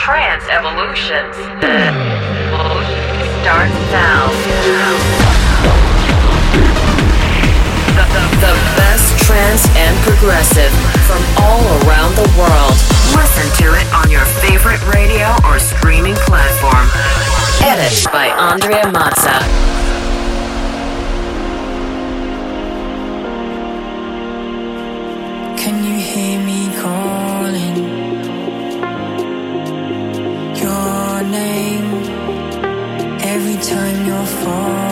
Trance Evolutions. Start now. The, the, the best trance and progressive from all around the world. Listen to it on your favorite radio or streaming platform. Edit by Andrea Mazza. Can you hear me calling? name every time you're.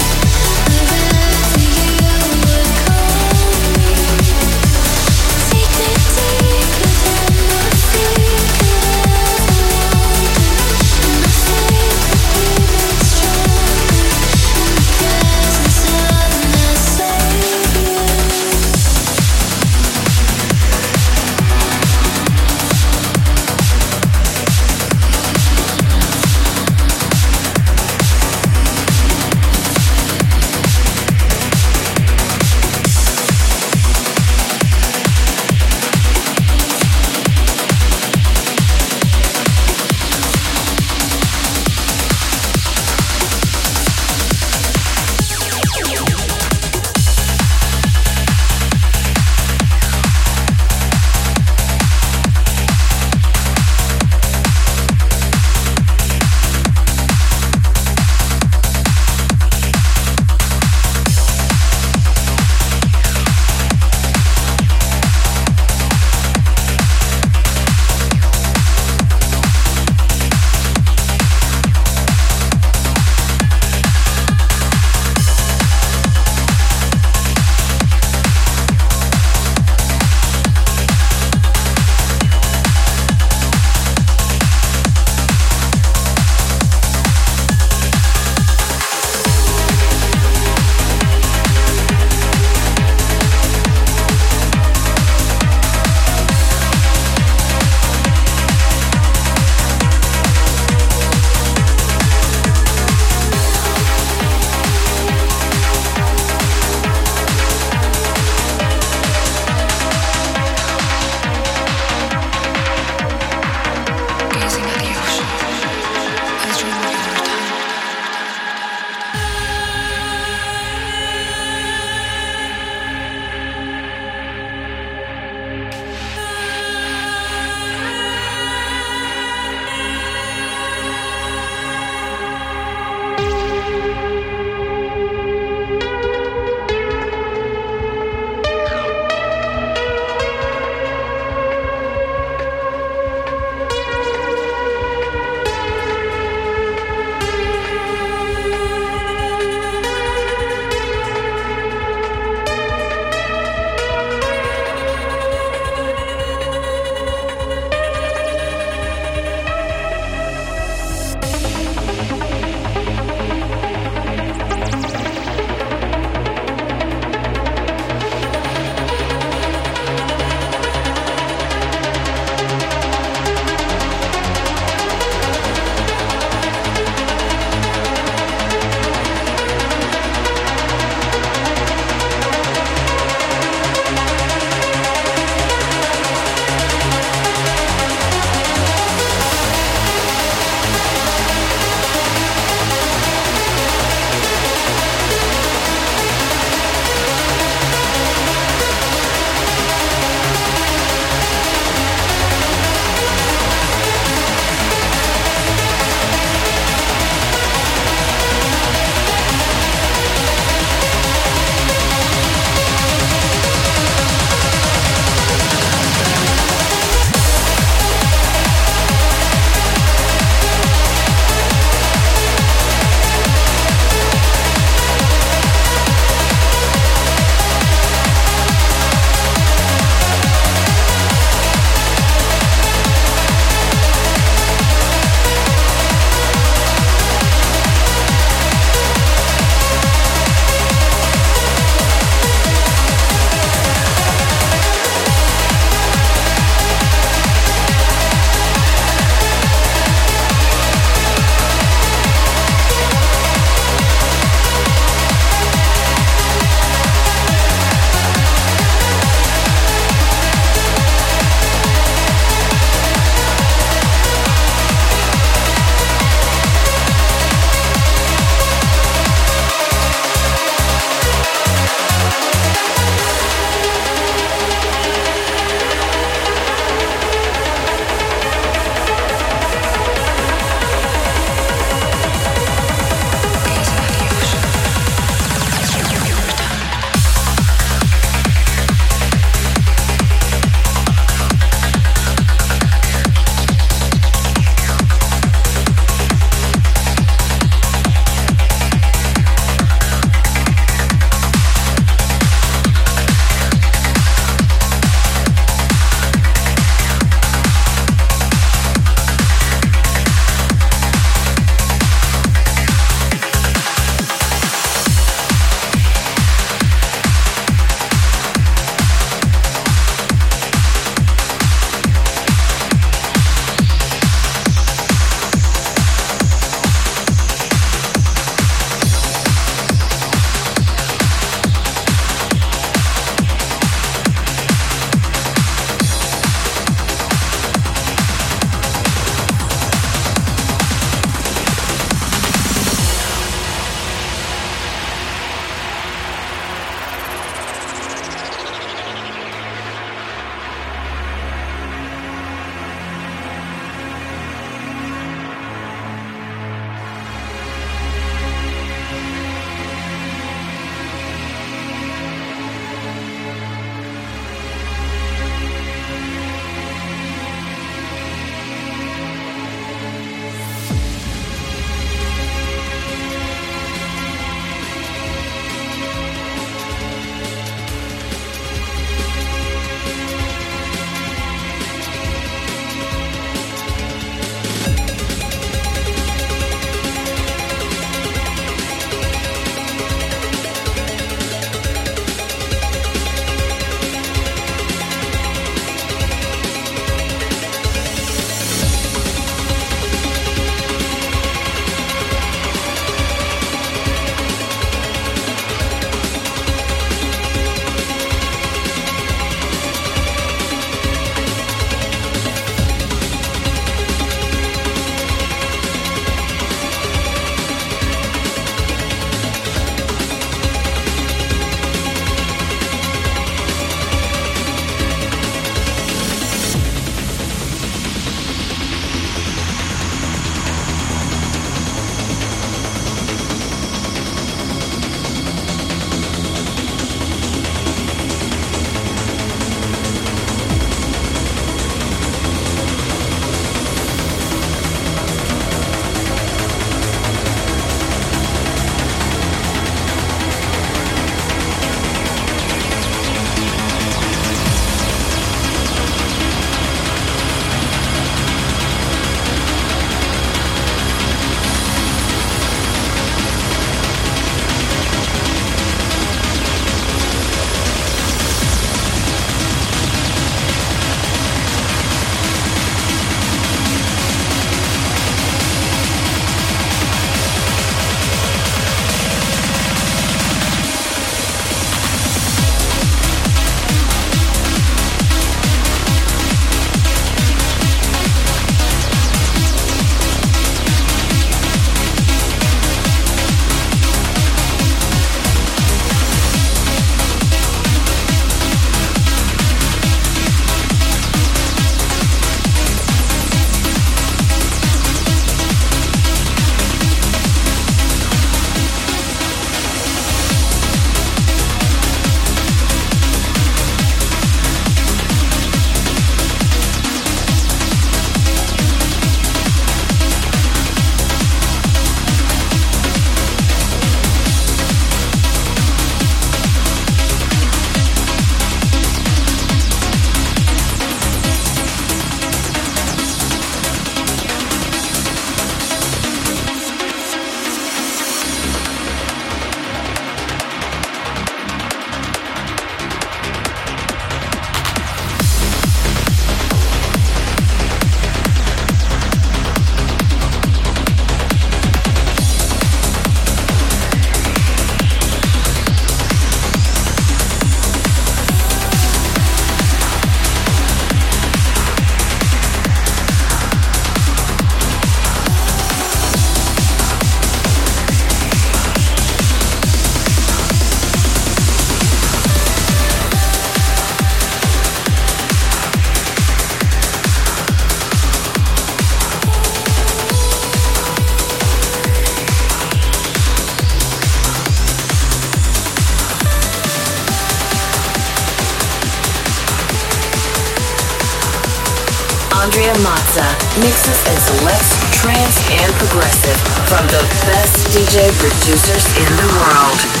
DJ producers in the world.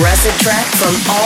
Progressive track from all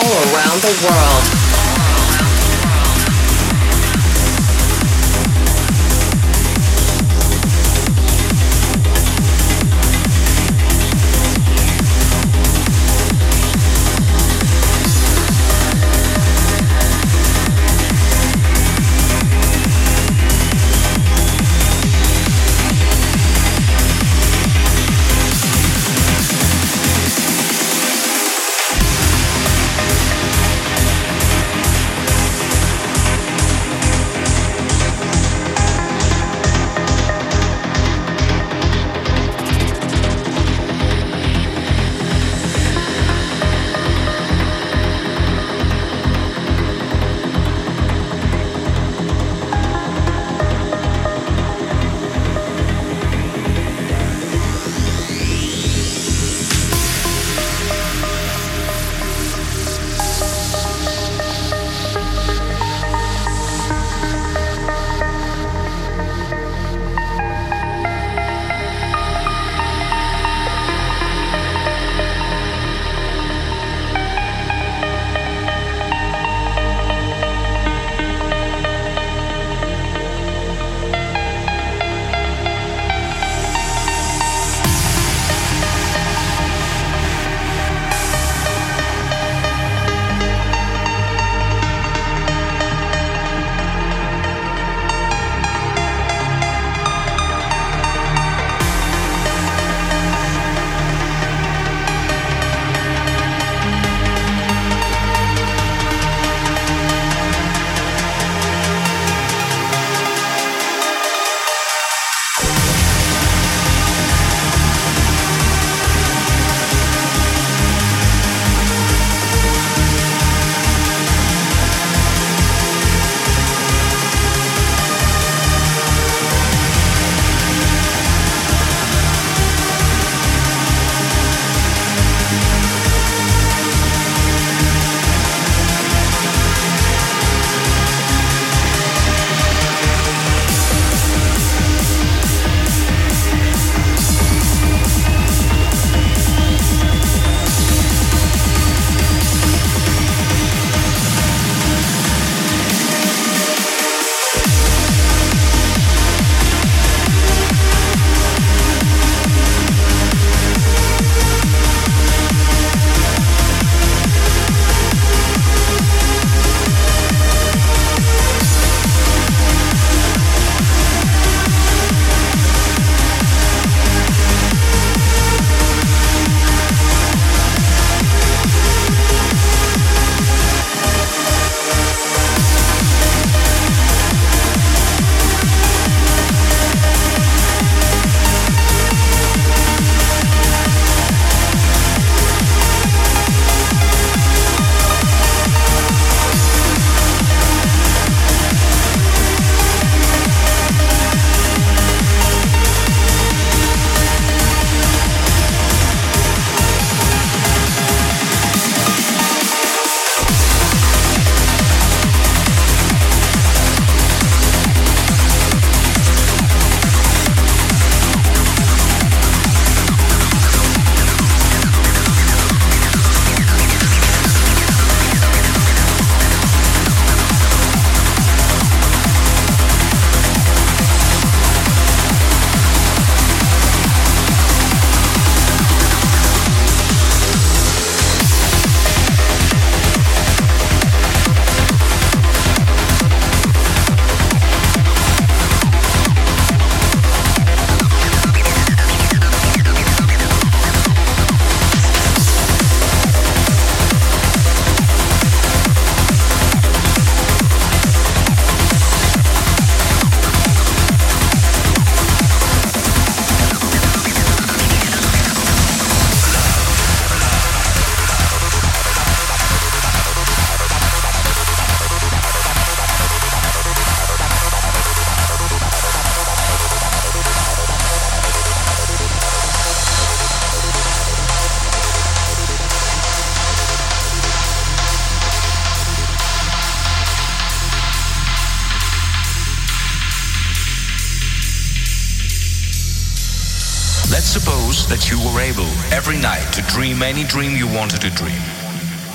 any dream you wanted to dream.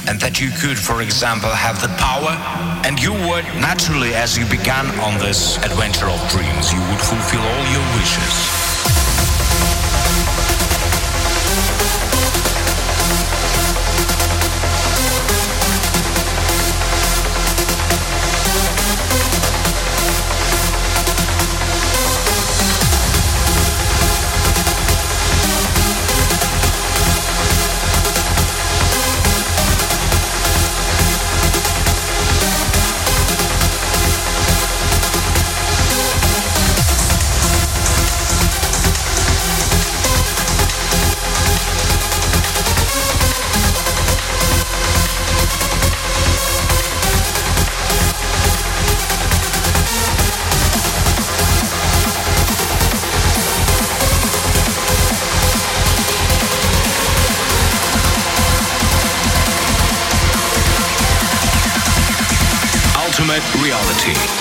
And that you could, for example, have the power, and you would, naturally, as you began on this adventure of dreams, you would fulfill all your wishes. Team.